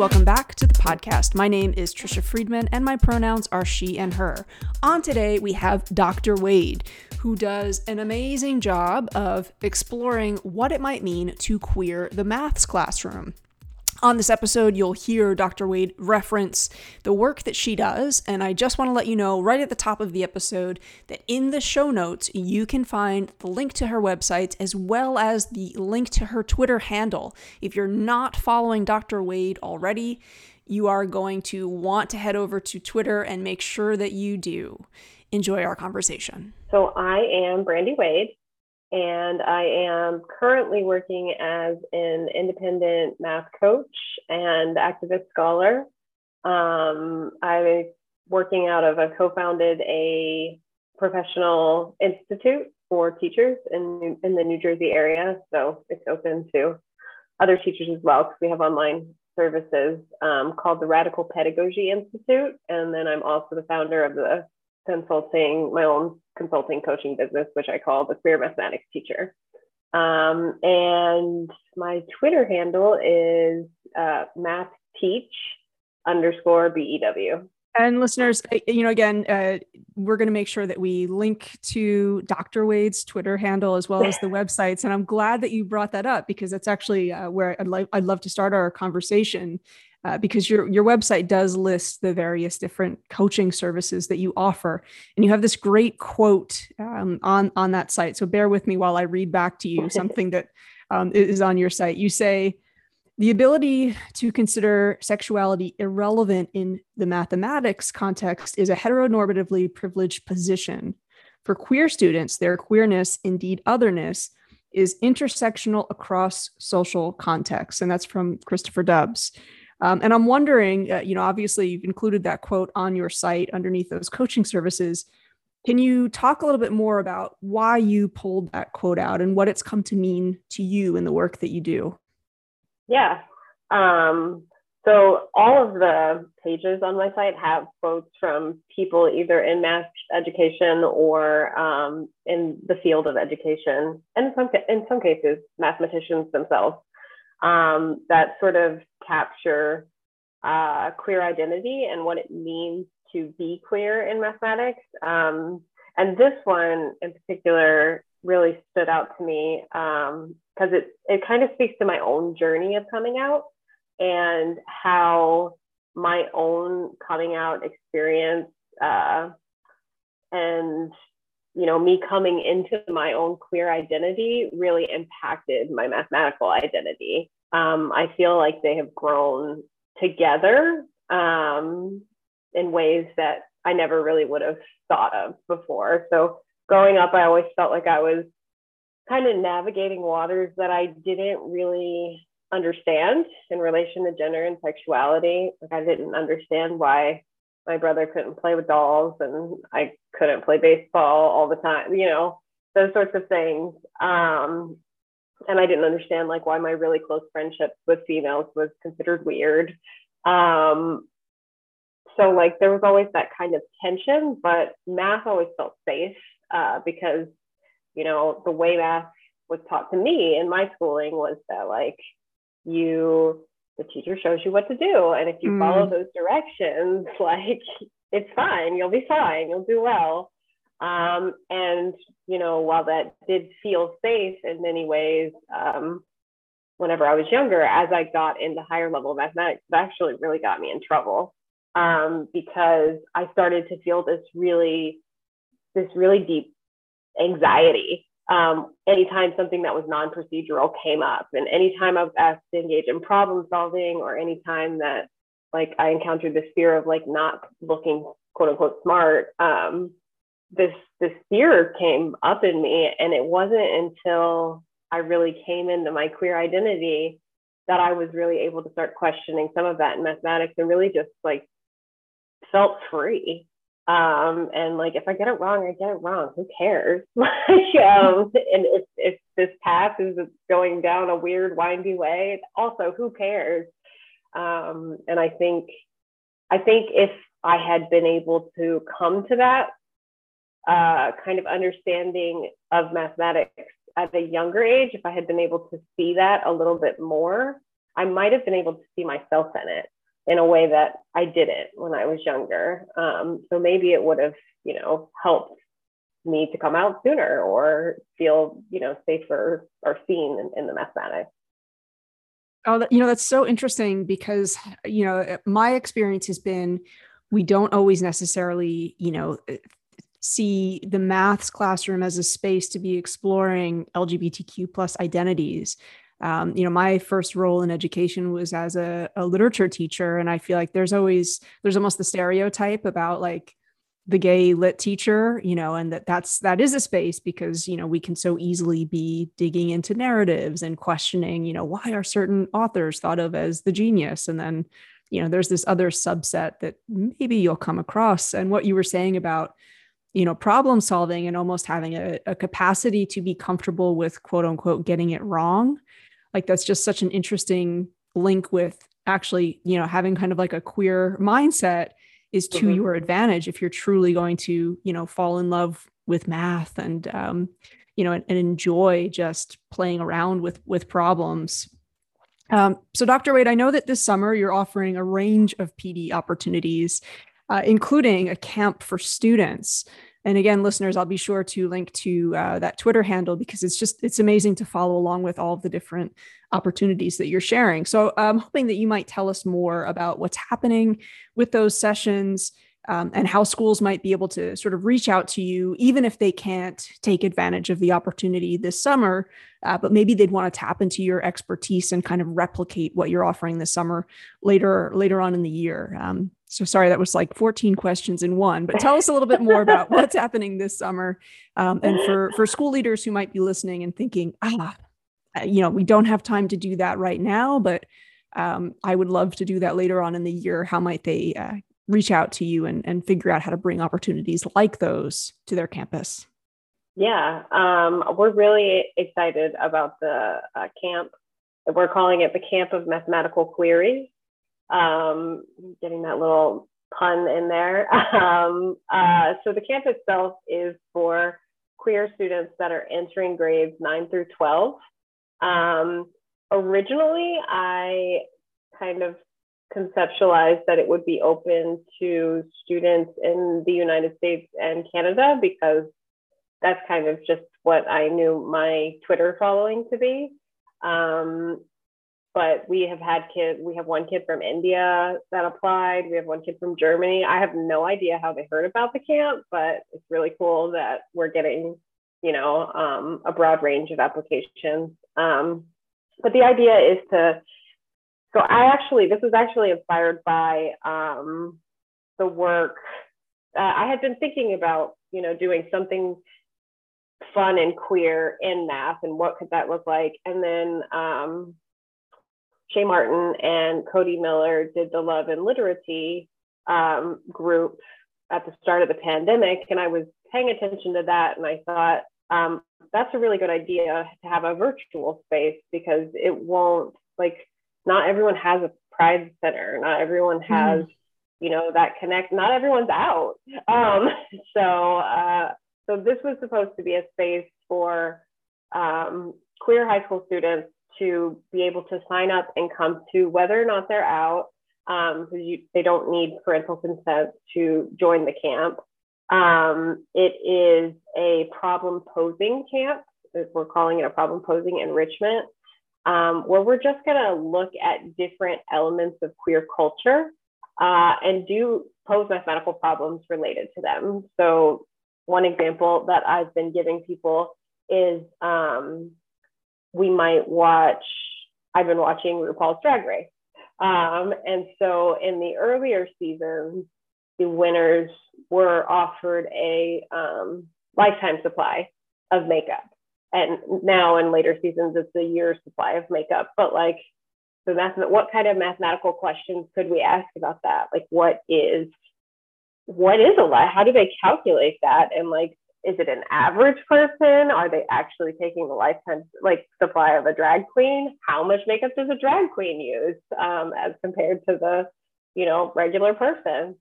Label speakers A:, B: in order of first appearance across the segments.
A: Welcome back to the podcast. My name is Trisha Friedman, and my pronouns are she and her. On today, we have Dr. Wade, who does an amazing job of exploring what it might mean to queer the maths classroom. On this episode, you'll hear Dr. Wade reference the work that she does, and I just want to let you know right at the top of the episode that in the show notes, you can find the link to her website as well as the link to her Twitter handle. If you're not following Dr. Wade already, you are going to want to head over to Twitter and make sure that you do. Enjoy our conversation.
B: So, I am Brandy Wade and I am currently working as an independent math coach and activist scholar. Um, I'm working out of a co-founded a professional institute for teachers in, in the New Jersey area. So it's open to other teachers as well because we have online services um, called the Radical Pedagogy Institute. And then I'm also the founder of the consulting, my own consulting coaching business, which I call the Queer Mathematics Teacher. Um, and my Twitter handle is uh, math teach underscore BEW.
A: And listeners, you know, again, uh, we're going to make sure that we link to Dr. Wade's Twitter handle as well as the websites. And I'm glad that you brought that up because that's actually uh, where I'd, like, I'd love to start our conversation uh, because your your website does list the various different coaching services that you offer, and you have this great quote um, on on that site. So bear with me while I read back to you something that um, is on your site. You say. The ability to consider sexuality irrelevant in the mathematics context is a heteronormatively privileged position. For queer students, their queerness, indeed otherness, is intersectional across social contexts. And that's from Christopher Dubbs. Um, and I'm wondering, uh, you know, obviously you've included that quote on your site underneath those coaching services. Can you talk a little bit more about why you pulled that quote out and what it's come to mean to you in the work that you do?
B: Yeah. Um, so all of the pages on my site have quotes from people either in math education or um, in the field of education, and in some in some cases mathematicians themselves um, that sort of capture uh, queer identity and what it means to be queer in mathematics. Um, and this one in particular really stood out to me because um, it, it kind of speaks to my own journey of coming out and how my own coming out experience uh, and you know me coming into my own queer identity really impacted my mathematical identity. Um, i feel like they have grown together um, in ways that i never really would have thought of before. So growing up i always felt like i was kind of navigating waters that i didn't really understand in relation to gender and sexuality. Like i didn't understand why my brother couldn't play with dolls and I couldn't play baseball all the time, you know, those sorts of things. Um, and I didn't understand like why my really close friendships with females was considered weird. Um, so like there was always that kind of tension, but math always felt safe uh, because, you know, the way math was taught to me in my schooling was that like you the teacher shows you what to do. And if you mm. follow those directions, like it's fine, you'll be fine, you'll do well. Um, and, you know, while that did feel safe in many ways, um, whenever I was younger, as I got into higher level mathematics, it actually really got me in trouble um, because I started to feel this really, this really deep anxiety um, anytime something that was non-procedural came up. And anytime I was asked to engage in problem solving or anytime that like I encountered this fear of like not looking quote unquote smart, um, this this fear came up in me. And it wasn't until I really came into my queer identity that I was really able to start questioning some of that in mathematics and really just like felt free um, and like if I get it wrong, I get it wrong. Who cares? like, um, and if if this path is going down a weird, windy way, also who cares? Um, and I think I think if I had been able to come to that uh, kind of understanding of mathematics at a younger age, if I had been able to see that a little bit more, I might have been able to see myself in it in a way that I didn't when I was younger. Um, so maybe it would have, you know, helped me to come out sooner or feel, you know, safer or seen in, in the mathematics.
A: Oh, you know, that's so interesting because, you know, my experience has been we don't always necessarily, you know, see the maths classroom as a space to be exploring LGBTQ plus identities. Um, you know, my first role in education was as a, a literature teacher, and I feel like there's always there's almost the stereotype about like the gay lit teacher you know and that that's that is a space because you know we can so easily be digging into narratives and questioning you know why are certain authors thought of as the genius? And then you know there's this other subset that maybe you'll come across. And what you were saying about you know problem solving and almost having a, a capacity to be comfortable with quote unquote getting it wrong like that's just such an interesting link with actually you know having kind of like a queer mindset is to mm-hmm. your advantage if you're truly going to you know fall in love with math and um, you know and, and, enjoy just playing around with with problems um, so dr wade i know that this summer you're offering a range of pd opportunities uh, including a camp for students and again listeners i'll be sure to link to uh, that twitter handle because it's just it's amazing to follow along with all of the different opportunities that you're sharing. So i'm hoping that you might tell us more about what's happening with those sessions um, and how schools might be able to sort of reach out to you even if they can't take advantage of the opportunity this summer uh, but maybe they'd want to tap into your expertise and kind of replicate what you're offering this summer later later on in the year um, so sorry, that was like 14 questions in one, but tell us a little bit more about what's happening this summer. Um, and for, for school leaders who might be listening and thinking, ah, you know, we don't have time to do that right now, but um, I would love to do that later on in the year. How might they uh, reach out to you and, and figure out how to bring opportunities like those to their campus?
B: Yeah, um, we're really excited about the uh, camp. We're calling it the Camp of Mathematical Queries um, getting that little pun in there. Um, uh, so the camp itself is for queer students that are entering grades 9 through 12. Um, originally, I kind of conceptualized that it would be open to students in the United States and Canada because that's kind of just what I knew my Twitter following to be. Um, but we have had kids we have one kid from india that applied. We have one kid from germany. I have no idea how they heard about the camp but it's really cool that we're getting you know um, a broad range of applications. Um, but the idea is to so i actually this was actually inspired by um, the work uh, i had been thinking about you know doing something fun and queer in math and what could that look like and then um, Shay Martin and Cody Miller did the Love and Literacy um, group at the start of the pandemic. And I was paying attention to that and I thought, um, that's a really good idea to have a virtual space because it won't, like, not everyone has a pride center, not everyone hmm. has. Mm. You know that connect. Not everyone's out. Um, so, uh, so this was supposed to be a space for um, queer high school students to be able to sign up and come to whether or not they're out. Um, you, they don't need parental consent to join the camp. Um, it is a problem posing camp. We're calling it a problem posing enrichment, um, where we're just going to look at different elements of queer culture uh, and do pose mathematical problems related to them. So, one example that I've been giving people is um, we might watch, I've been watching RuPaul's Drag Race. Um, and so in the earlier seasons, the winners were offered a um, lifetime supply of makeup. And now in later seasons, it's a year's supply of makeup. But like, so math- what kind of mathematical questions could we ask about that? Like, what is what is a lot? How do they calculate that? And like, is it an average person? Are they actually taking the lifetime like supply of a drag queen? How much makeup does a drag queen use um, as compared to the, you know, regular person?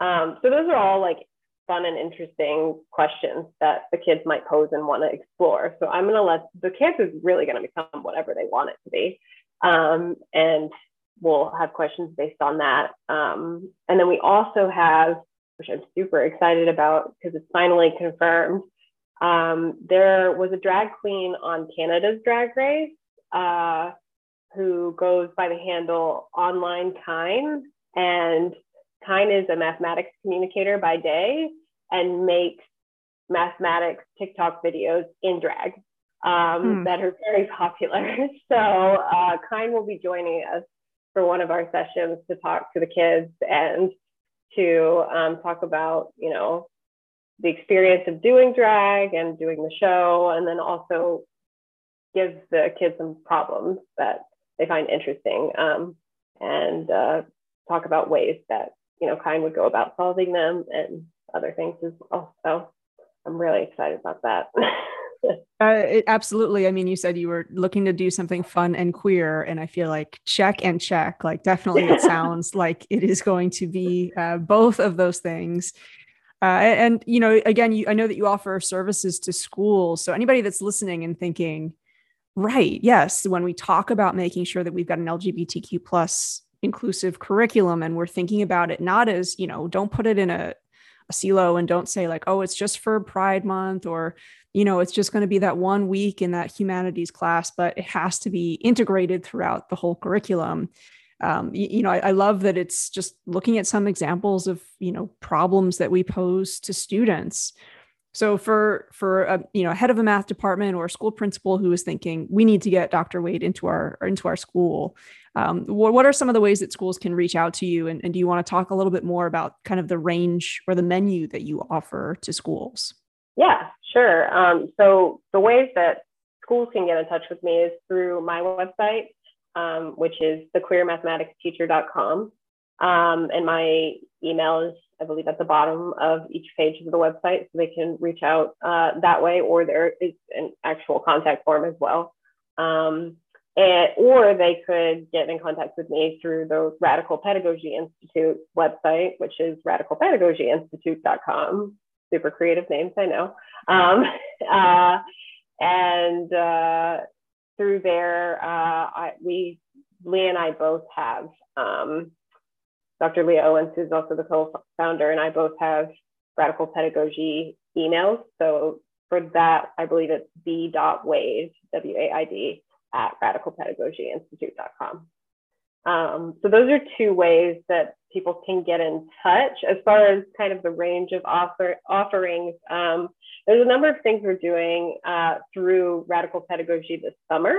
B: Um, so those are all like fun and interesting questions that the kids might pose and want to explore. So I'm going to let the kids is really going to become whatever they want it to be. Um, and we'll have questions based on that. Um, and then we also have, which I'm super excited about because it's finally confirmed, um, there was a drag queen on Canada's Drag Race uh, who goes by the handle Online Kyne. And Kyne is a mathematics communicator by day and makes mathematics TikTok videos in drag um, mm. that are very popular. So uh, Kyne will be joining us for one of our sessions to talk to the kids and to um, talk about, you know, the experience of doing drag and doing the show, and then also give the kids some problems that they find interesting um, and uh, talk about ways that, you know, Kyne would go about solving them and other things as well. So I'm really excited about that.
A: uh, it, absolutely. I mean, you said you were looking to do something fun and queer, and I feel like check and check. Like, definitely, it sounds like it is going to be uh, both of those things. Uh, and you know, again, you, I know that you offer services to schools. So anybody that's listening and thinking, right, yes, when we talk about making sure that we've got an LGBTQ plus inclusive curriculum, and we're thinking about it not as you know, don't put it in a a silo and don't say like, oh, it's just for Pride Month or you know, it's just going to be that one week in that humanities class, but it has to be integrated throughout the whole curriculum. Um, you, you, know, I, I, love that it's just looking at some examples of you know problems that we pose to students. So for for a you know head of a math department or a school principal who is thinking we need to get Dr. Wade into our into our school, um, what, what are some of the ways that schools can reach out to you? And, and do you want to talk a little bit more about kind of the range or the menu that you offer to schools?
B: Yeah, sure. Um, so the ways that schools can get in touch with me is through my website, um, which is thequeermathematicsteacher.com. Um, and my email is, I believe, at the bottom of each page of the website, so they can reach out uh, that way, or there is an actual contact form as well. Um, and, or they could get in contact with me through the Radical Pedagogy Institute website, which is radicalpedagogyinstitute.com. Super creative names, I know. Um, uh, and uh, through there, uh, I, we, Lee and I both have, um, Dr. Leah Owens, who's also the co-founder, and I both have Radical Pedagogy emails. So for that, I believe it's b.wade, W-A-I-D, at radicalpedagogyinstitute.com. Um, so those are two ways that people can get in touch. As far as kind of the range of offer, offerings, um, there's a number of things we're doing uh, through Radical Pedagogy this summer.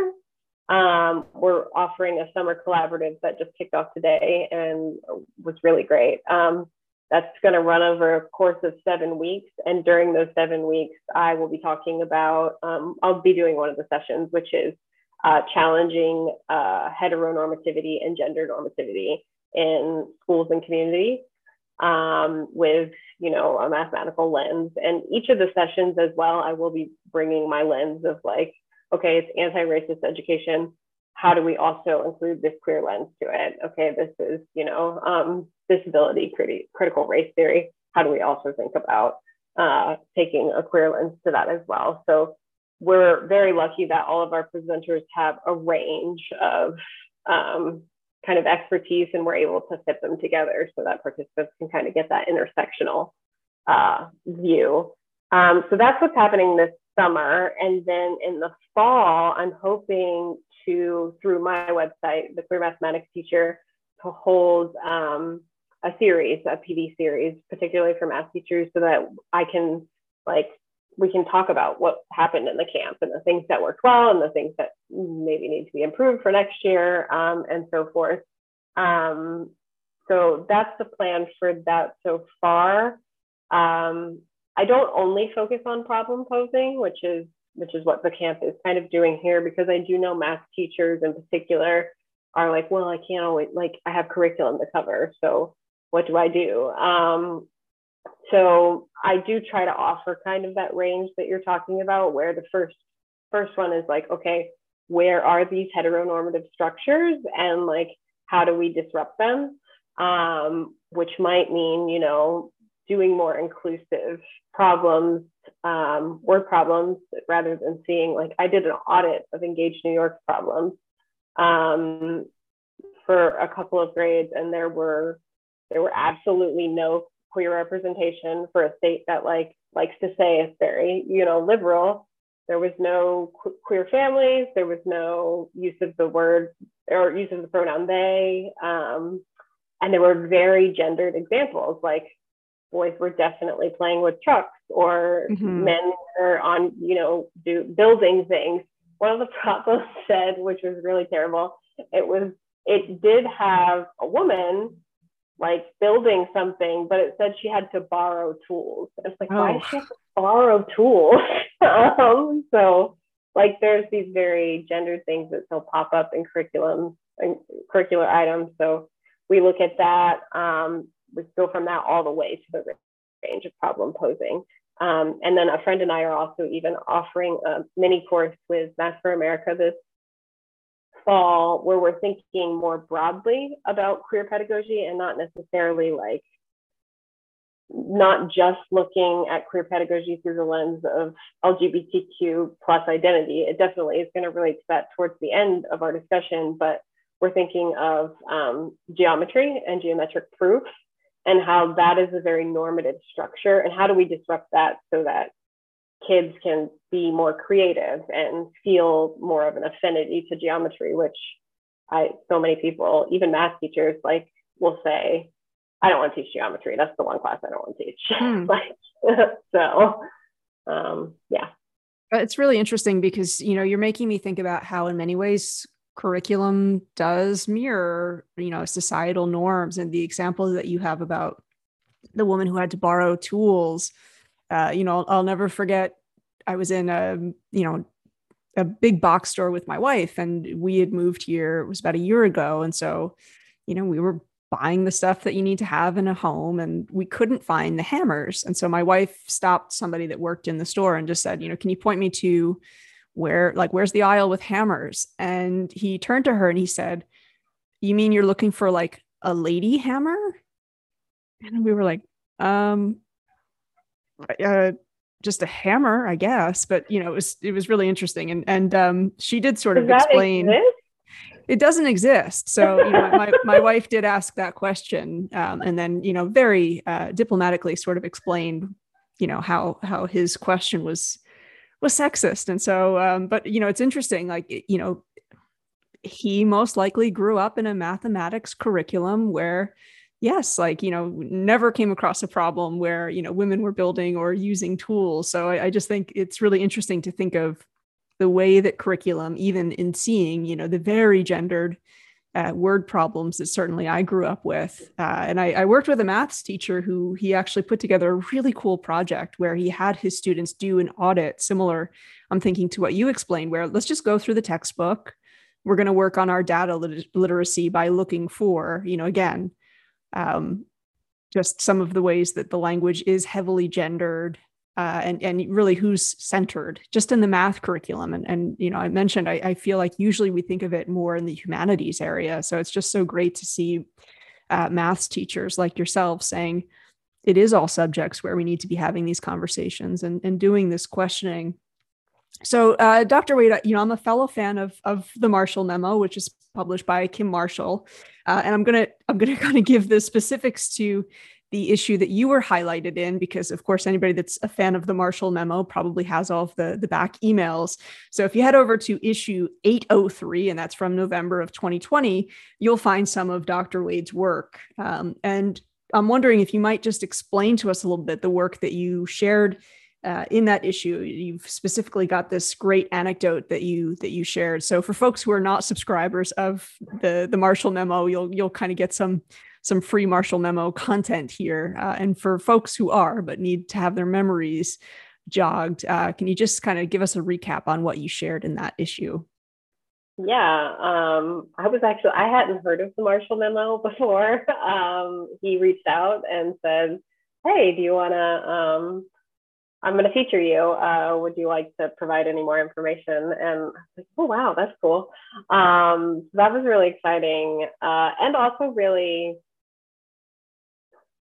B: Um, we're offering a summer collaborative that just kicked off today and was really great. Um, that's going to run over a course of seven weeks. And during those seven weeks, I will be talking about, um, I'll be doing one of the sessions, which is uh, challenging uh, heteronormativity and gender normativity in schools and communities um, with you know a mathematical lens and each of the sessions as well i will be bringing my lens of like okay it's anti-racist education. How do we also include this queer lens to it? Okay this is you know um, disability criti- critical race theory. How do we also think about uh, taking a queer lens to that as well? So we're very lucky that all of our presenters have a range of um, kind of expertise and we're able to fit them together so that participants can kind of get that intersectional uh, view. Um, so that's what's happening this summer. And then in the fall, I'm hoping to, through my website, the Queer Mathematics Teacher, to hold um, a series, a PD series, particularly for math teachers, so that I can like we can talk about what happened in the camp and the things that worked well and the things that maybe need to be improved for next year um, and so forth. Um, so that's the plan for that so far. Um, I don't only focus on problem posing, which is which is what the camp is kind of doing here, because I do know math teachers in particular are like, well, I can't always like I have curriculum to cover, so what do I do? Um, so I do try to offer kind of that range that you're talking about, where the first first one is like, okay, where are these heteronormative structures, and like how do we disrupt them? Um, which might mean, you know, doing more inclusive problems, um, word problems, rather than seeing like I did an audit of Engage New York problems um, for a couple of grades, and there were there were absolutely no queer representation for a state that like likes to say it's very you know liberal. There was no qu- queer families. There was no use of the word or use of the pronoun they. Um, and there were very gendered examples like boys were definitely playing with trucks or mm-hmm. men were on you know do building things one of the problems said which was really terrible it was it did have a woman like building something but it said she had to borrow tools it's like oh. why does she have to borrow tools um, so like there's these very gendered things that still pop up in curriculum and curricular items so we look at that. Um, we go from that all the way to the range of problem posing. Um, and then a friend and I are also even offering a mini course with Math for America this fall where we're thinking more broadly about queer pedagogy and not necessarily like not just looking at queer pedagogy through the lens of LGBTQ plus identity. It definitely is going to relate to that towards the end of our discussion, but we're thinking of um, geometry and geometric proof and how that is a very normative structure and how do we disrupt that so that kids can be more creative and feel more of an affinity to geometry which i so many people even math teachers like will say i don't want to teach geometry. That's the one class i don't want to teach. Hmm. like so um, yeah.
A: It's really interesting because you know you're making me think about how in many ways curriculum does mirror you know societal norms. And the example that you have about the woman who had to borrow tools uh, you know I'll, I'll never forget i was in a you know a big box store with my wife and we had moved here it was about a year ago. And so you know we were buying the stuff that you need to have in a home and we couldn't find the hammers. And so my wife stopped somebody that worked in the store and just said you know can you point me to where like where's the aisle with hammers? And he turned to her and he said you mean you're looking for like a lady hammer? And we were like um uh, just a hammer i guess. But you know it was it was really interesting. And and um she did sort Does of explain exist? it doesn't exist. So you know my, my wife did ask that question um, and then you know very uh, diplomatically sort of explained you know how how his question was was sexist. And so, um, but you know, it's interesting, like, you know, he most likely grew up in a mathematics curriculum where, yes, like, you know, never came across a problem where, you know, women were building or using tools. So I, I just think it's really interesting to think of the way that curriculum, even in seeing, you know, the very gendered uh, word problems that certainly I grew up with. Uh, and I, I, worked with a maths teacher who he actually put together a really cool project where he had his students do an audit similar, I'm thinking to what you explained, where let's just go through the textbook. We're going to work on our data lit- literacy by looking for, you know, again, um, just some of the ways that the language is heavily gendered uh, and and really who's centered just in the math curriculum and and you know I mentioned I, I, feel like usually we think of it more in the humanities area so it's just so great to see uh, maths teachers like yourself saying it is all subjects where we need to be having these conversations and and doing this questioning so uh, Dr. Wade you know I'm a fellow fan of of the Marshall memo which is published by Kim Marshall uh, and I'm gonna I'm gonna kind of give the specifics to the issue that you were highlighted in, because of course, anybody that's a fan of the Marshall memo probably has all of the, the back emails. So if you head over to issue 803, and that's from November of 2020, you'll find some of Dr. Wade's work. Um, and I'm wondering if you might just explain to us a little bit the work that you shared uh, in that issue you've specifically got this great anecdote that you that you shared so for folks who are not subscribers of the the marshall memo you'll you'll kind of get some some free Marshall Memo content here. Uh, and for folks who are but need to have their memories jogged, uh, can you just kind of give us a recap on what you shared in that issue?
B: Yeah, um, I was actually, I hadn't heard of the Marshall Memo before. Um, he reached out and said, Hey, do you want to? Um, I'm going to feature you. Uh, would you like to provide any more information? And I was like, oh, wow, that's cool. Um, that was really exciting. Uh, and also really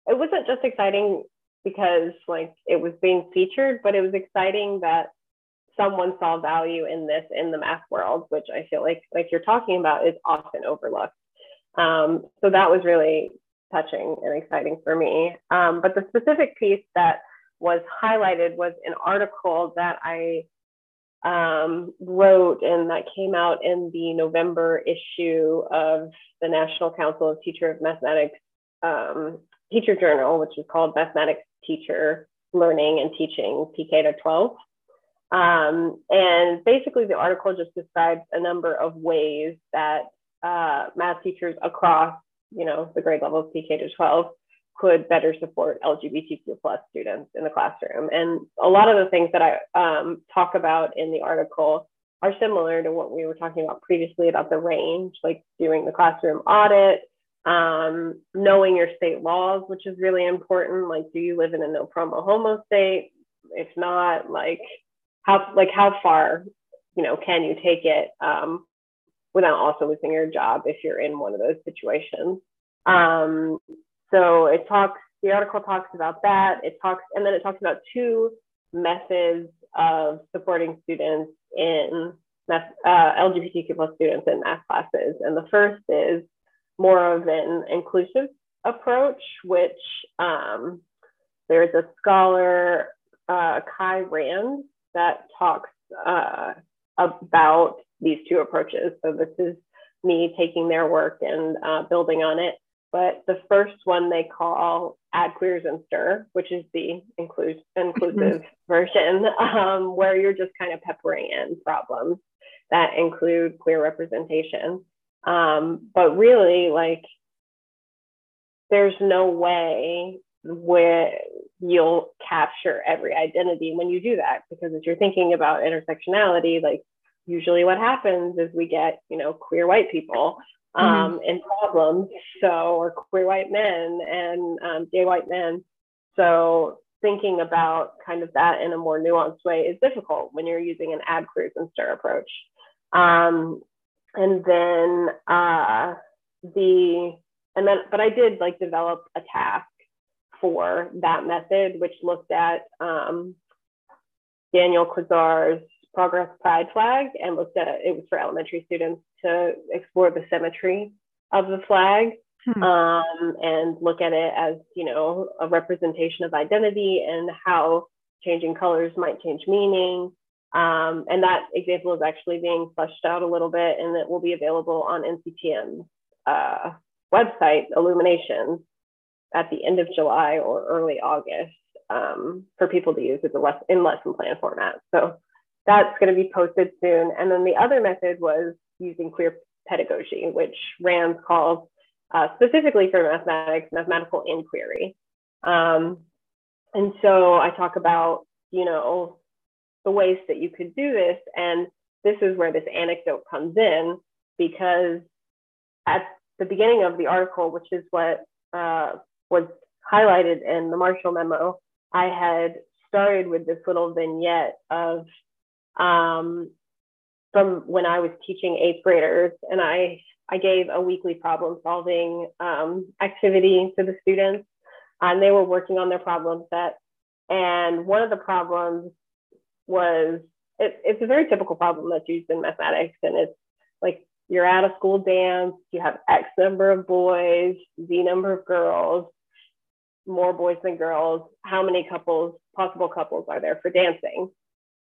B: it wasn't just exciting because like it was being featured, but it was exciting that someone saw value in this in the math world, which I feel like like you're talking about is often overlooked. Um, so that was really touching and exciting for me. Um, but the specific piece that was highlighted was an article that I um, wrote and that came out in the November issue of the National Council of Teacher of Mathematics um, Teacher Journal, which is called Mathematics Teacher Learning and Teaching PK to 12. Um, and basically, the article just describes a number of ways that uh, math teachers across, you know, the grade levels PK to 12 could better support LGBTQ plus students in the classroom. And a lot of the things that I um, talk about in the article are similar to what we were talking about previously about the range, like doing the classroom audit, um, knowing your state laws, which is really important. Like, do you live in a no promo homo state? If not, like how like how far, you know, can you take it um, without also losing your job if you're in one of those situations? Um, so it talks, the article talks about that. It talks, and then it talks about two methods of supporting students in uh, LGBTQ plus students in math classes. And the first is more of an inclusive approach, which um, there's a scholar, uh, Kai Rands, that talks uh, about these two approaches. So this is me taking their work and uh, building on it. But the first one they call Add Queers and Stir, which is the inclusive mm-hmm. version, um, where you're just kind of peppering in problems that include queer representation. Um, but really, like, there's no way where you'll capture every identity when you do that because if you're thinking about intersectionality like usually what happens is we get you know queer white people mm-hmm. um, mm-hmm. and problems so or queer white men and um, gay white men so thinking about kind of that in a more nuanced way is difficult when you're using an add queers and stir approach um, and then uh, the and then but i did like develop a task for that method which looked at um, daniel quasar's progress pride flag and looked at it was for elementary students to explore the symmetry of the flag hmm. um, and look at it as you know a representation of identity and how changing colors might change meaning um, and that example is actually being fleshed out a little bit and it will be available on nctm's uh, website illuminations at the end of july or early august um, for people to use as a less in lesson plan format so that's going to be posted soon. And then the other method was using queer pedagogy, which Rands calls uh, specifically for mathematics, mathematical inquiry. Um, and so I talk about, you know, the ways that you could do this. And this is where this anecdote comes in because at the beginning of the article, which is what uh, was highlighted in the Marshall memo, I had started with this little vignette of um, from when I was teaching eighth graders, and I I gave a weekly problem solving um, activity to the students, and they were working on their problem set. And one of the problems was it, it's a very typical problem that's used in mathematics, and it's like you're at a school dance, you have X number of boys, Z number of girls, more boys than girls. How many couples, possible couples, are there for dancing?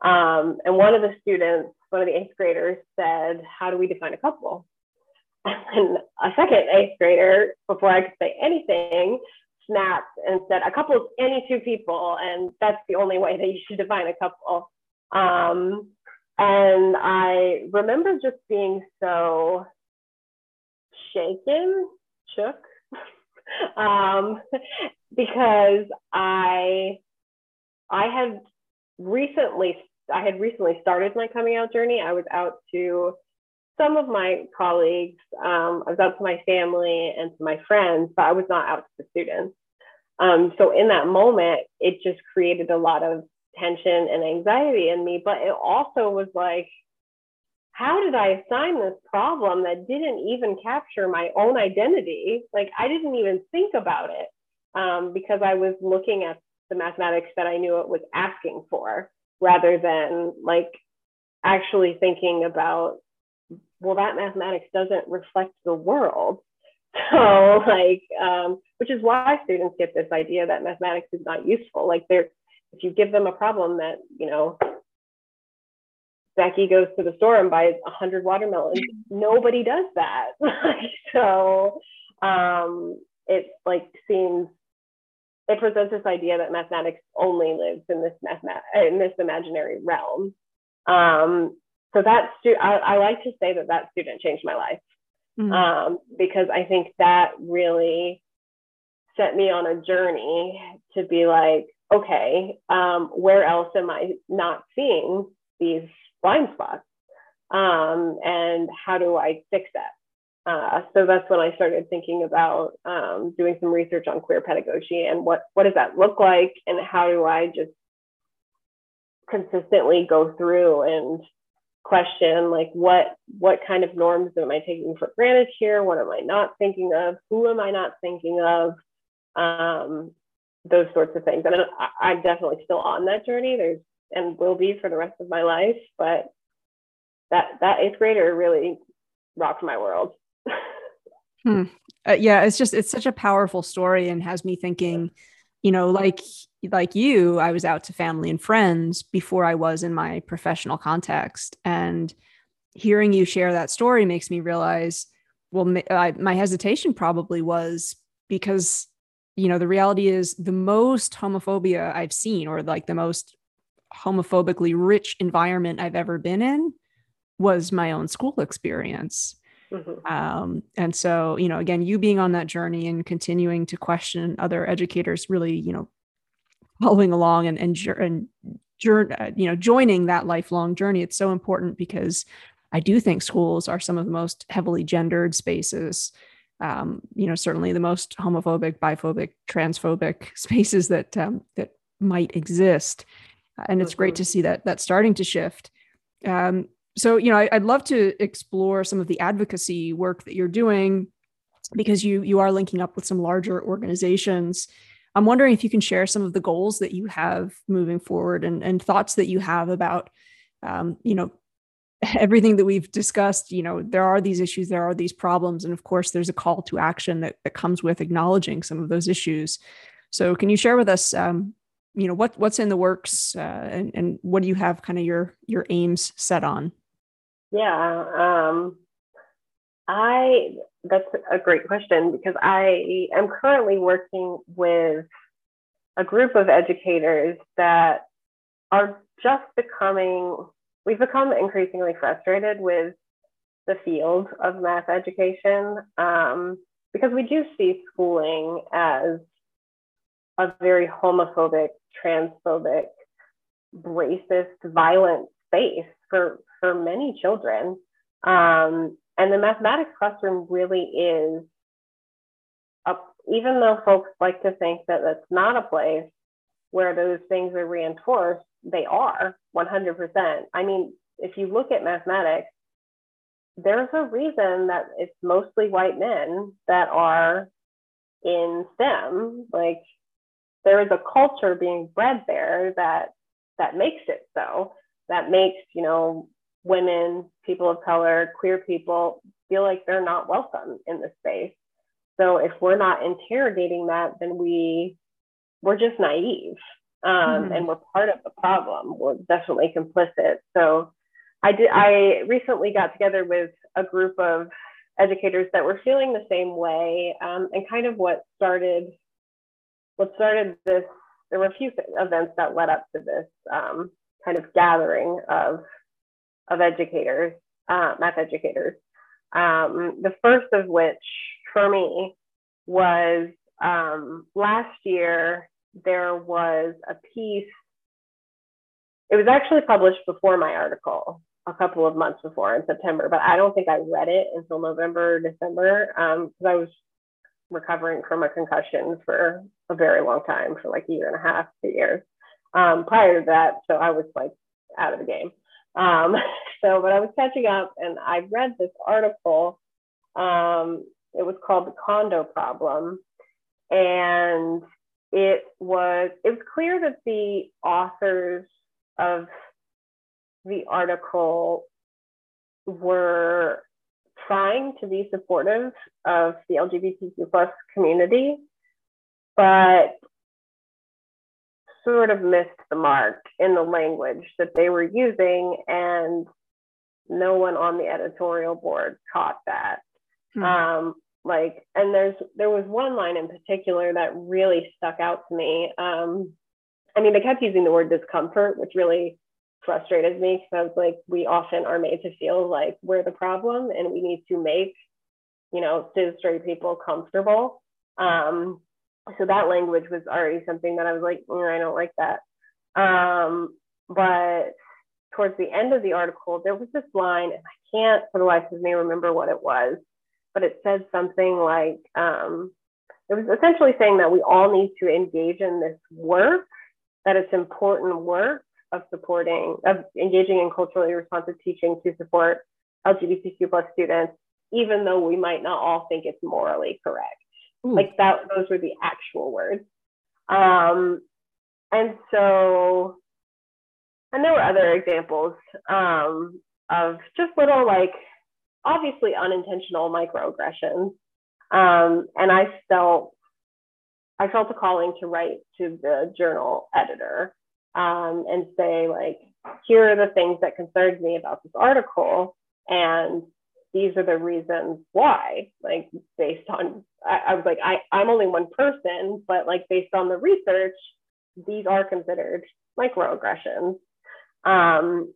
B: Um, and one of the students, one of the eighth graders said, How do we define a couple? And a second eighth grader, before I could say anything, snapped and said, A couple is any two people, and that's the only way that you should define a couple. Um, and I remember just being so shaken, shook, um, because I I had recently I had recently started my coming out journey. I was out to some of my colleagues, um, I was out to my family and to my friends, but I was not out to the students. Um, so in that moment, it just created a lot of tension and anxiety in me. But it also was like, how did I assign this problem that didn't even capture my own identity? Like I didn't even think about it um, because I was looking at the mathematics that I knew it was asking for rather than like actually thinking about well that mathematics doesn't reflect the world so like um, which is why students get this idea that mathematics is not useful. Like they're if you give them a problem that you know becky goes to the store and buys 100 watermelons nobody does that. So um, it like seems it presents this idea that mathematics only lives in this mathemat- in this imaginary realm. Um, so that stu- I, I, like to say that that student changed my life mm-hmm. um, because I think that really set me on a journey to be like, okay, um, where else am I not seeing these blind spots? Um, and how do I fix that? Uh, so that's when I started thinking about um, doing some research on queer pedagogy and what what does that look like and how do I just consistently go through and question like what what kind of norms am i taking for granted here? What am i not thinking of? Who am i not thinking of? Um, those sorts of things. And I, i'm definitely still on that journey. There's and will be for the rest of my life but that that eighth grader really rocked my world.
A: Hmm. uh, yeah it's just it's such a powerful story and has me thinking you know like like you, I was out to family and friends before I was in my professional context. And hearing you share that story makes me realize, well, I, my hesitation probably was because, you know, the reality is the most homophobia I've seen, or like the most homophobically rich environment I've ever been in, was my own school experience. Mm-hmm. Um, and so, you know, again, you being on that journey and continuing to question other educators really, you know, following along and and, and uh, you know joining that lifelong journey it's so important because i do think schools are some of the most heavily gendered spaces um, you know certainly the most homophobic biphobic transphobic spaces that um, that might exist and it's great to mm-hmm. see that that's starting to shift um, so you know I, i'd love to explore some of the advocacy work that you're doing because you you are linking up with some larger organizations I'm wondering if you can share some of the goals that you have moving forward and, and thoughts that you have about, um, you know, everything that we've discussed. You know, there are these issues, there are these problems, and of course, there's a call to action that, that comes with acknowledging some of those issues. So, can you share with us, um, you know, what what's in the works, uh, and and what do you have kind of your your aims set on?
B: Yeah, um, I that's a great question because I am currently working with a group of educators that are just becoming we've become increasingly frustrated with the field of math education um, because we do see schooling as a very homophobic, transphobic, racist, violent space for for many children. Um, and the mathematics classroom really is, a, even though folks like to think that that's not a place where those things are reinforced, they are 100%. I mean, if you look at mathematics, there's a reason that it's mostly white men that are in STEM. Like there is a culture being bred there that that makes it so. That makes, you know, women, people of color, queer people feel like they're not welcome in the space. So if we're not interrogating that, then we we're just naive, um, mm-hmm. and we're part of the problem. We're definitely complicit. So I did. I recently got together with a group of educators that were feeling the same way, um, and kind of what started what started this. There were a few events that led up to this um, kind of gathering of of educators, uh, math educators. Um, the first of which, for me, was um, last year. There was a piece. It was actually published before my article, a couple of months before in September, but I don't think I read it until November, December, because um, I was recovering from a concussion for a very long time, for like a year and a half, two years. Um, prior to that, so I was like out of the game. Um, so, but I was catching up and I read this article. Um, it was called The Condo Problem. And it was it was clear that the authors of the article were trying to be supportive of the LGBTQ plus community, but sort of missed the mark in the language that they were using, and no one on the editorial board caught that. Hmm. Um, like, and there's there was one line in particular that really stuck out to me. Um, I mean, they kept using the word discomfort, which really frustrated me because I was like, we often are made to feel like we're the problem, and we need to make, you know, cis straight people comfortable. Um, so that language was already something that I was like, mm, I don't like that. Um, but towards the end of the article, there was this line, and I can't for the life of me remember what it was, but it said something like, um, it was essentially saying that we all need to engage in this work, that it's important work of supporting, of engaging in culturally responsive teaching to support LGBTQ plus students, even though we might not all think it's morally correct. Ooh. Like that, those were the actual words. Um, and so, and there were other examples um, of just little, like, obviously unintentional microaggressions. Um, and I felt, I felt a calling to write to the journal editor um, and say, like, here are the things that concerned me about this article. And these are the reasons why, like based on, I, I was like, I, I'm only one person, but like based on the research, these are considered microaggressions. Um,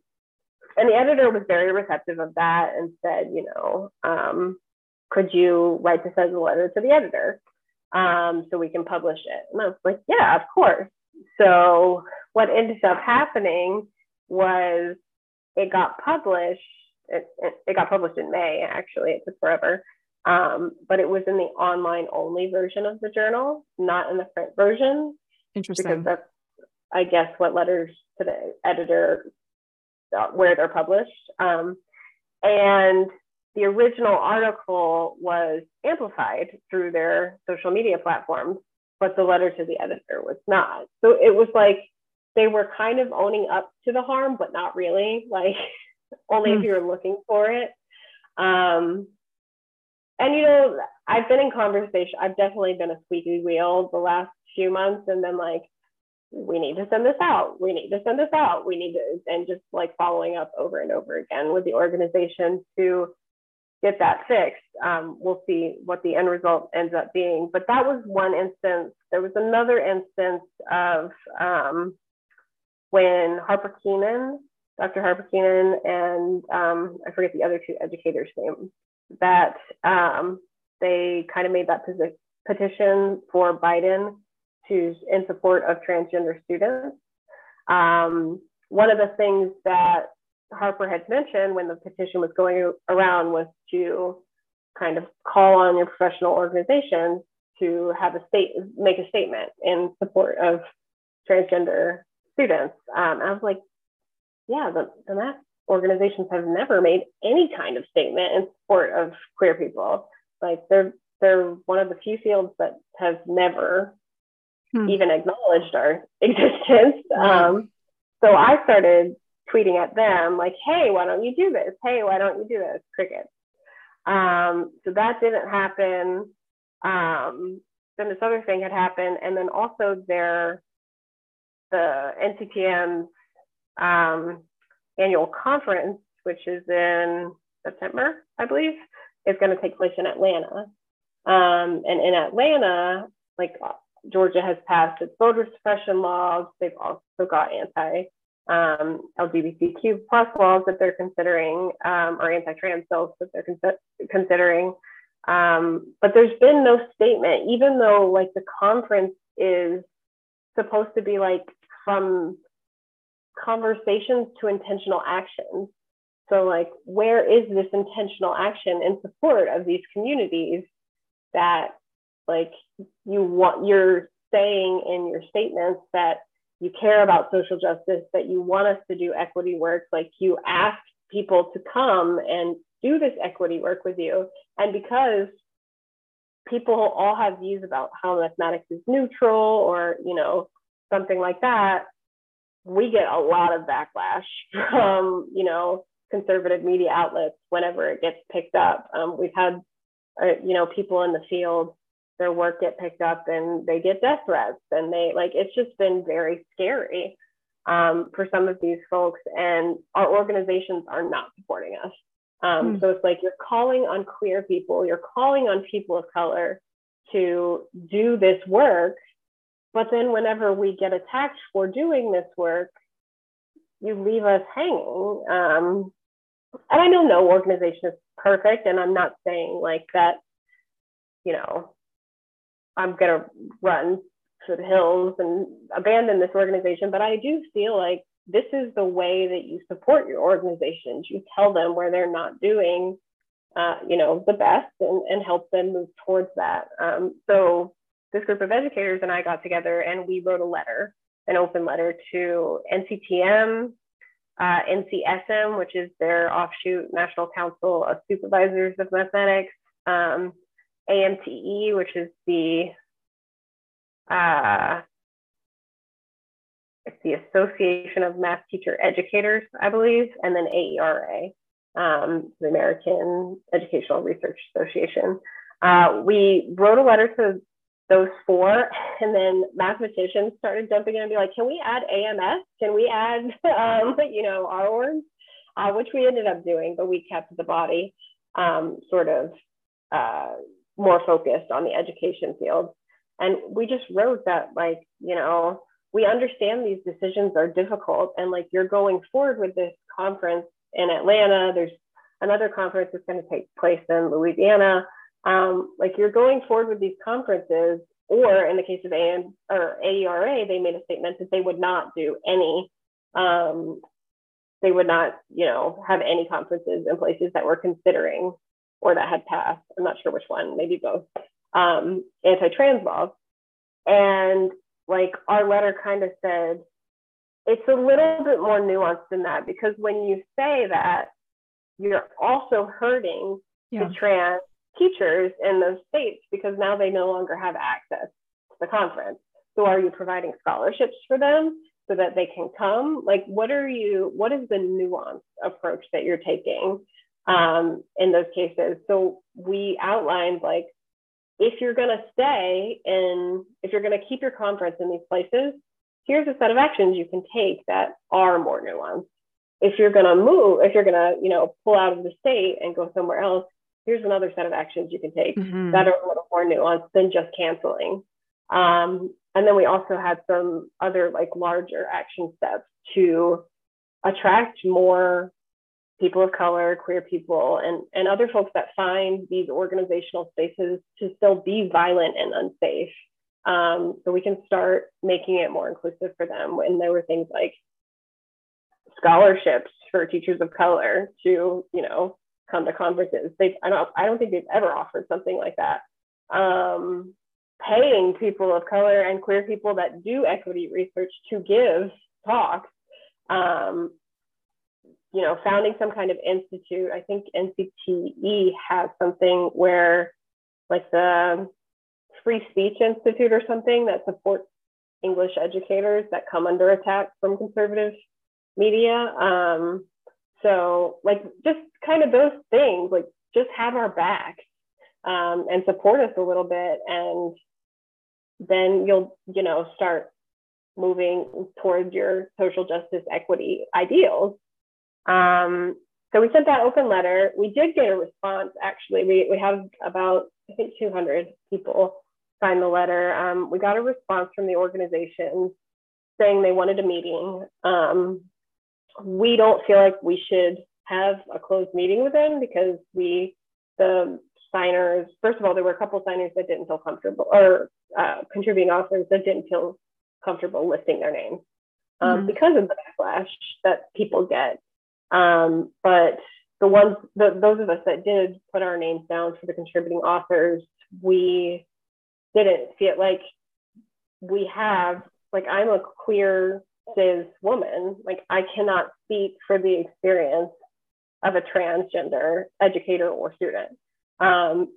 B: and the editor was very receptive of that and said, you know, um, could you write this as a letter to the editor um, so we can publish it? And I was like, yeah, of course. So what ended up happening was it got published it, it, it got published in May, actually, it took forever. Um, but it was in the online only version of the journal, not in the print version.
A: Interesting.
B: Because that's, I guess, what letters to the editor, uh, where they're published. Um, and the original article was amplified through their social media platforms, but the letter to the editor was not. So it was like they were kind of owning up to the harm, but not really. Like only mm. if hmm. you're looking for it. Um, and you know, I've been in conversation. I've definitely been a squeaky wheel the last few months, and then like, we need to send this out. We need to send this out. We need to, and just like following up over and over again with the organization to get that fixed. Um, we'll see what the end result ends up being. But that was one instance. There was another instance of um, when Harper Keenan Dr. Harper Keenan and um, I forget the other two educators' names, that um, they kind of made that petition for Biden to in support of transgender students. Um, one of the things that Harper had mentioned when the petition was going around was to kind of call on your professional organizations to have a state make a statement in support of transgender students. Um, I was like, yeah, the, the math organizations have never made any kind of statement in support of queer people. Like they're they're one of the few fields that have never hmm. even acknowledged our existence. Um, so I started tweeting at them like, "Hey, why don't you do this? Hey, why don't you do this?" Cricket. Um, so that didn't happen. Um, then this other thing had happened, and then also their the NCTM um, annual conference, which is in September, I believe, is going to take place in Atlanta. Um, and in Atlanta, like Georgia has passed its voter suppression laws. They've also got anti um, LGBTQ plus laws that they're considering, um, or anti-trans bills that they're con- considering. Um, but there's been no statement, even though like the conference is supposed to be like from conversations to intentional actions. So, like, where is this intentional action in support of these communities that, like, you want, you're saying in your statements that you care about social justice, that you want us to do equity work, like, you ask people to come and do this equity work with you. And because people all have views about how mathematics is neutral or, you know, something like that, we get a lot of backlash from, you know, conservative media outlets whenever it gets picked up. Um, we've had, uh, you know, people in the field, their work get picked up and they get death threats and they like, it's just been very scary um, for some of these folks. And our organizations are not supporting us. Um, mm. So it's like you're calling on queer people, you're calling on people of color to do this work. But then whenever we get attacked for doing this work, you leave us hanging. Um, and I know no organization is perfect, and I'm not saying like that, you know, I'm gonna run to the hills and abandon this organization, but I do feel like this is the way that you support your organizations. You tell them where they're not doing, uh, you know, the best and, and help them move towards that. Um, so this group of educators and I got together and we wrote a letter, an open letter to NCTM, uh, NCSM, which is their offshoot National Council of Supervisors of Mathematics, um, AMTE, which is the uh, it's the Association of Math Teacher Educators, I believe, and then AERA, um, the American Educational Research Association. Uh, we wrote a letter to those four, and then mathematicians started jumping in and be like, "Can we add AMS? Can we add, um, you know, our words? Uh, which we ended up doing, but we kept the body um, sort of uh, more focused on the education field. And we just wrote that, like, you know, we understand these decisions are difficult, and like you're going forward with this conference in Atlanta. There's another conference that's going to take place in Louisiana um, like you're going forward with these conferences, or in the case of AM or AERA, they made a statement that they would not do any, um, they would not, you know, have any conferences in places that were considering or that had passed. I'm not sure which one, maybe both, um, anti-trans laws. And like our letter kind of said, it's a little bit more nuanced than that because when you say that, you're also hurting yeah. the trans teachers in those states because now they no longer have access to the conference. So are you providing scholarships for them so that they can come? Like, what are you, what is the nuanced approach that you're taking um, in those cases? So we outlined like, if you're going to stay in, if you're going to keep your conference in these places, here's a set of actions you can take that are more nuanced. If you're going to move, if you're going to, you know, pull out of the state and go somewhere else, here's another set of actions you can take mm-hmm. that are a little more nuanced than just canceling. Um, and then we also had some other like larger action steps to attract more people of color, queer people, and, and other folks that find these organizational spaces to still be violent and unsafe. Um, so we can start making it more inclusive for them. And there were things like scholarships for teachers of color to, you know, come to conferences. They I don't I don't think they've ever offered something like that. Um, paying people of color and queer people that do equity research to give talks. Um, you know, founding some kind of institute. I think NCTE has something where, like the Free Speech Institute or something that supports English educators that come under attack from conservative media. Um, so, like, just kind of those things, like, just have our back um, and support us a little bit. And then you'll, you know, start moving towards your social justice equity ideals. Um, so we sent that open letter. We did get a response, actually. We, we have about, I think, 200 people sign the letter. Um, we got a response from the organization saying they wanted a meeting. Um, we don't feel like we should have a closed meeting with them because we, the signers, first of all, there were a couple signers that didn't feel comfortable, or uh, contributing authors that didn't feel comfortable listing their names um, mm-hmm. because of the backlash that people get. Um, but the ones, the, those of us that did put our names down for the contributing authors, we didn't feel like we have, like, I'm a queer cis woman, like I cannot speak for the experience of a transgender educator or student. Um,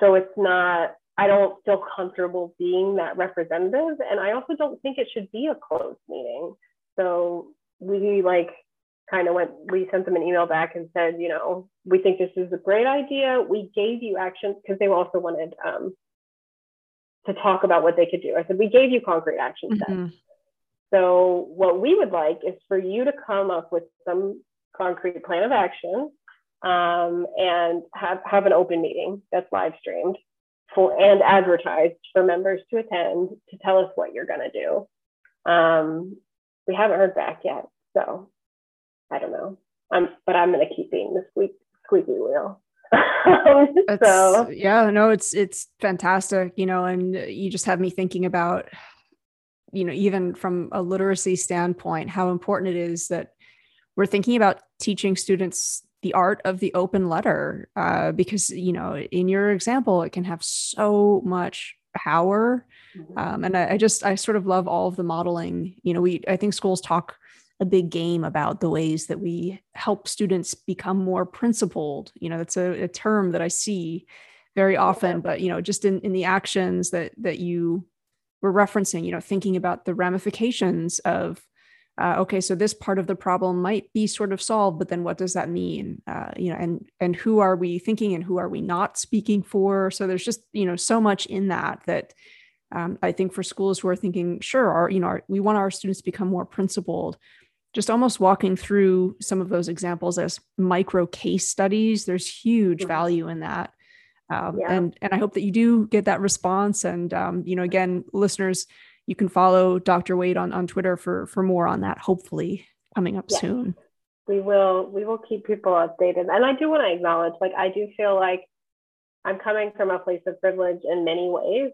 B: so it's not, I don't feel comfortable being that representative. And I also don't think it should be a closed meeting. So we like kind of went, we sent them an email back and said, you know, we think this is a great idea. We gave you actions because they also wanted um, to talk about what they could do. I said, we gave you concrete action steps. Mm-hmm. So what we would like is for you to come up with some concrete plan of action um, and have, have an open meeting that's live streamed for and advertised for members to attend to tell us what you're going to do. Um, we haven't heard back yet, so I don't know. I'm, but I'm going to keep being the squeak, squeaky wheel.
A: so yeah, no, it's it's fantastic, you know, and you just have me thinking about, you know, even from a literacy standpoint, how important it is that we're thinking about teaching students the art of the open letter uh, because you know in your example it can have so much power. Mm-hmm. um, and I, I, just i sort of love all of the modeling. You know we i think schools talk a big game about the ways that we help students become more principled. You know that's a, a term that i see very often but you know just in, in the actions that that you were referencing you know thinking about the ramifications of uh, okay so this part of the problem might be sort of solved but then what does that mean? Uh, you know and and who are we thinking and who are we not speaking for? So there's just you know so much in that that um, i think for schools who are thinking sure our you know our, we want our students to become more principled just almost walking through some of those examples as micro case studies there's huge value in that um, yeah. and and i hope that you do get that response and um, you know again listeners you can follow Dr. Wade on, on Twitter for, for more on that, hopefully coming up yes. soon.
B: We will, we will keep people updated. And I do want to acknowledge, like, I do feel like I'm coming from a place of privilege in many ways.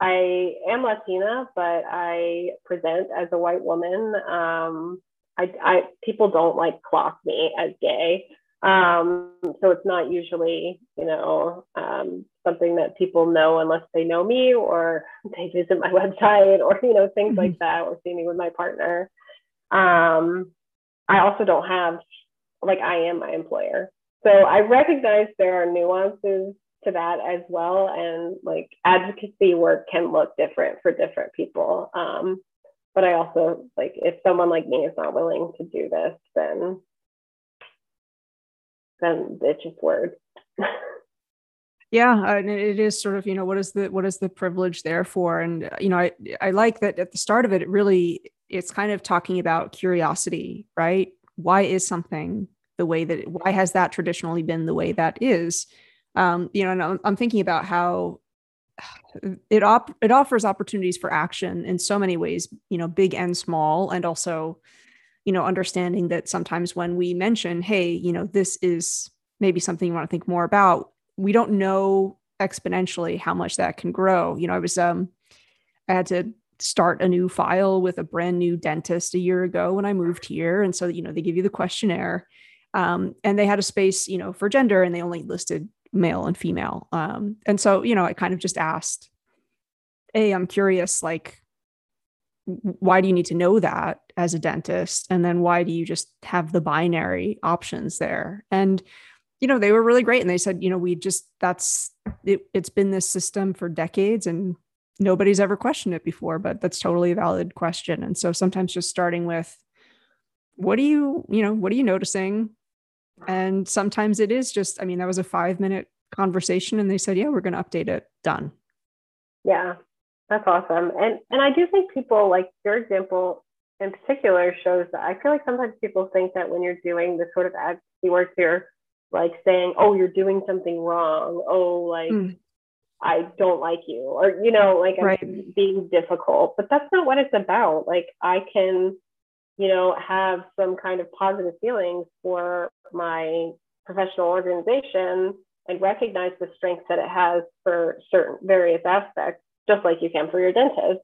B: I am Latina, but I present as a white woman. Um, I, I people don't like clock me as gay. Um, so it's not usually, you know, um, something that people know unless they know me or they visit my website or, you know, things mm-hmm. like that or see me with my partner. Um, I also don't have, like, I am my employer. So I recognize there are nuances to that as well. And like advocacy work can look different for different people. Um, but I also like if someone like me is not willing to do this, then then it's just words.
A: yeah and it is sort of you know what is the what is the privilege there for? And uh, you know i i like that at the start of it it really it's kind of talking about curiosity right? Why is something the way that why has that traditionally been the way that is? Um you know and i'm, I'm thinking about how it op- it offers opportunities for action in so many ways you know big and small and also you know understanding that sometimes when we mention hey you know this is maybe something you want to think more about we don't know exponentially how much that can grow. You know i was um i had to start a new file with a brand new dentist a year ago when i moved here and so you know they give you the questionnaire. Um, and they had a space you know for gender and they only listed male and female. Um, and so you know i kind of just asked hey i'm curious like why do you need to know that as a dentist? And then why do you just have the binary options there? And you know they were really great. And they said you know we just that's it, it's been this system for decades and nobody's ever questioned it before but that's totally a valid question. And so sometimes just starting with what are you you know what are you noticing? And sometimes it is just i mean that was a 5 minute conversation and they said yeah we're going to update it. Done.
B: Yeah that's awesome. And and I do think people like your example in particular shows that I feel like sometimes people think that when you're doing the sort of advocacy work, you're like saying, oh, you're doing something wrong. Oh, like mm. I don't like you, or you know, like right. I'm being difficult. But that's not what it's about. Like I can, you know, have some kind of positive feelings for my professional organization and recognize the strengths that it has for certain various aspects just like you can for your dentist,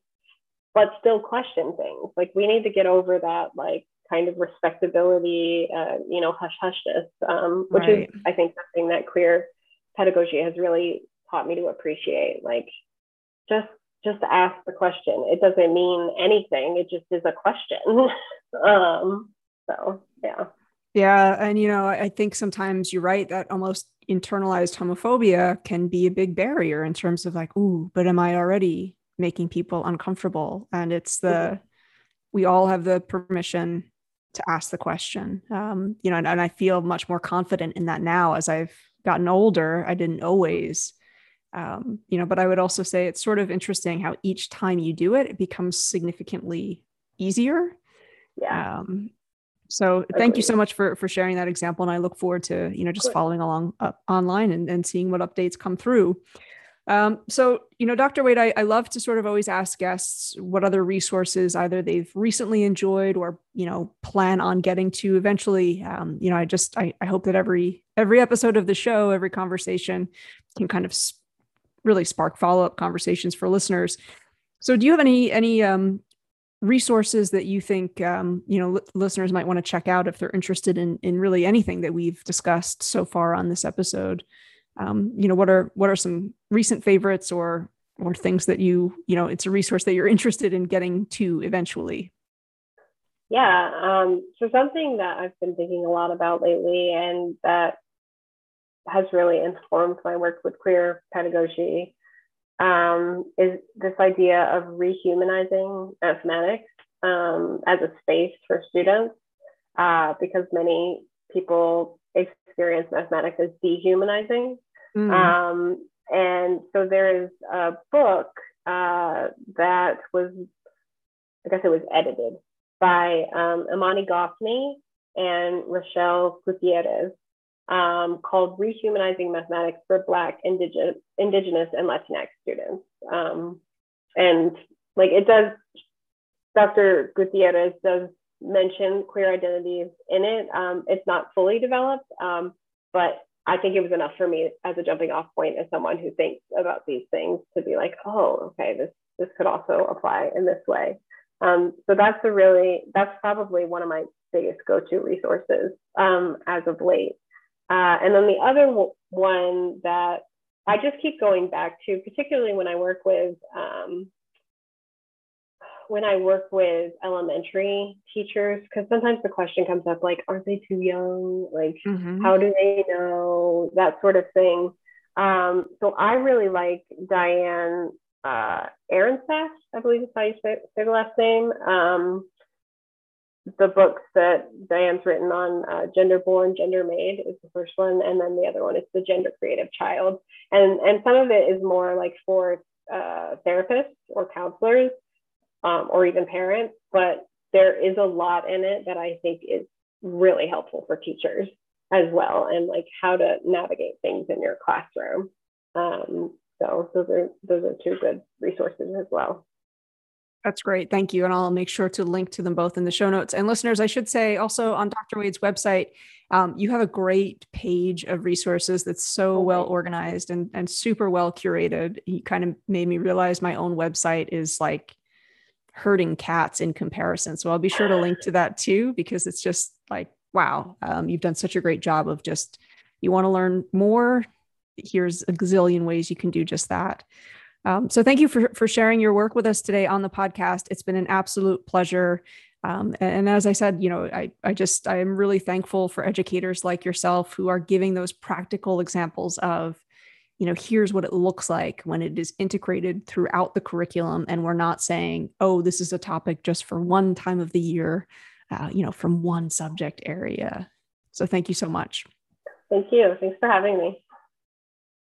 B: but still question things. Like we need to get over that, like kind of respectability, uh, you know, hush hushness, um, which right. is, I think, something that queer pedagogy has really taught me to appreciate. Like, just just ask the question. It doesn't mean anything. It just is a question. um, so yeah.
A: Yeah. And, you know, I think sometimes you're right that almost internalized homophobia can be a big barrier in terms of like, ooh, but am I already making people uncomfortable? And it's the, we all have the permission to ask the question. Um, you know, and, and I feel much more confident in that now as I've gotten older. I didn't always. Um, you know, but I would also say it's sort of interesting how each time you do it, it becomes significantly easier.
B: Yeah.
A: Um, so thank you so much for for sharing that example, and I look forward to you know just following along uh, online and, and seeing what updates come through. Um, so you know, Dr. Wade, I, I love to sort of always ask guests what other resources either they've recently enjoyed or you know plan on getting to eventually. Um, you know, I just I, I hope that every every episode of the show, every conversation can kind of sp- really spark follow up conversations for listeners. So, do you have any any um, resources that you think um, you know listeners might want to check out if they're interested in in really anything that we've discussed so far on this episode. Um, you know what are what are some recent favorites or or things that you you know it's a resource that you're interested in getting to eventually?
B: Yeah um, so something that i've been thinking a lot about lately and that has really informed my work with queer pedagogy um, is this idea of rehumanizing mathematics um, as a space for students, uh, because many people experience mathematics as dehumanizing. Mm. Um, and so there is a book uh, that was, I guess it was edited by um, Imani Goffney and Rochelle Gutierrez um, called Rehumanizing Mathematics for Black, Indigenous, Indigenous and Latinx Students. Um, and like it does, Dr. Gutierrez does mention queer identities in it. Um, it's not fully developed, um, but I think it was enough for me as a jumping off point as someone who thinks about these things to be like, oh, okay, this this could also apply in this way. Um, so that's a really that's probably one of my biggest go-to resources um, as of late. Uh, and then the other one that I just keep going back to, particularly when I work with um, when I work with elementary teachers, because sometimes the question comes up like, are they too young? Like, mm-hmm. how do they know? That sort of thing. Um, so I really like Diane uh, Ehrensaft, I believe is how you say, say the last name. Um, the books that Diane's written on uh, gender born, gender made is the first one, and then the other one is the gender creative child, and and some of it is more like for uh, therapists or counselors um, or even parents, but there is a lot in it that I think is really helpful for teachers as well, and like how to navigate things in your classroom. Um, so those are those are two good resources as well.
A: That's great. Thank you. And I'll make sure to link to them both in the show notes. And listeners, I should say also on Dr. Wade's website, um, you have a great page of resources that's so well organized and, and super well curated. You kind of made me realize my own website is like herding cats in comparison. So I'll be sure to link to that too, because it's just like, wow, um, you've done such a great job of just, you want to learn more. Here's a gazillion ways you can do just that. Um, so thank you for, for sharing your work with us today on the podcast. It's been an absolute pleasure. Um, and, as I said, you know, I, I just, I am really thankful for educators like yourself who are giving those practical examples of, you know, here's what it looks like when it is integrated throughout the curriculum. And we're not saying, oh, this is a topic just for one time of the year, uh, you know, from one subject area. So thank you so much.
B: Thank you. Thanks for having me.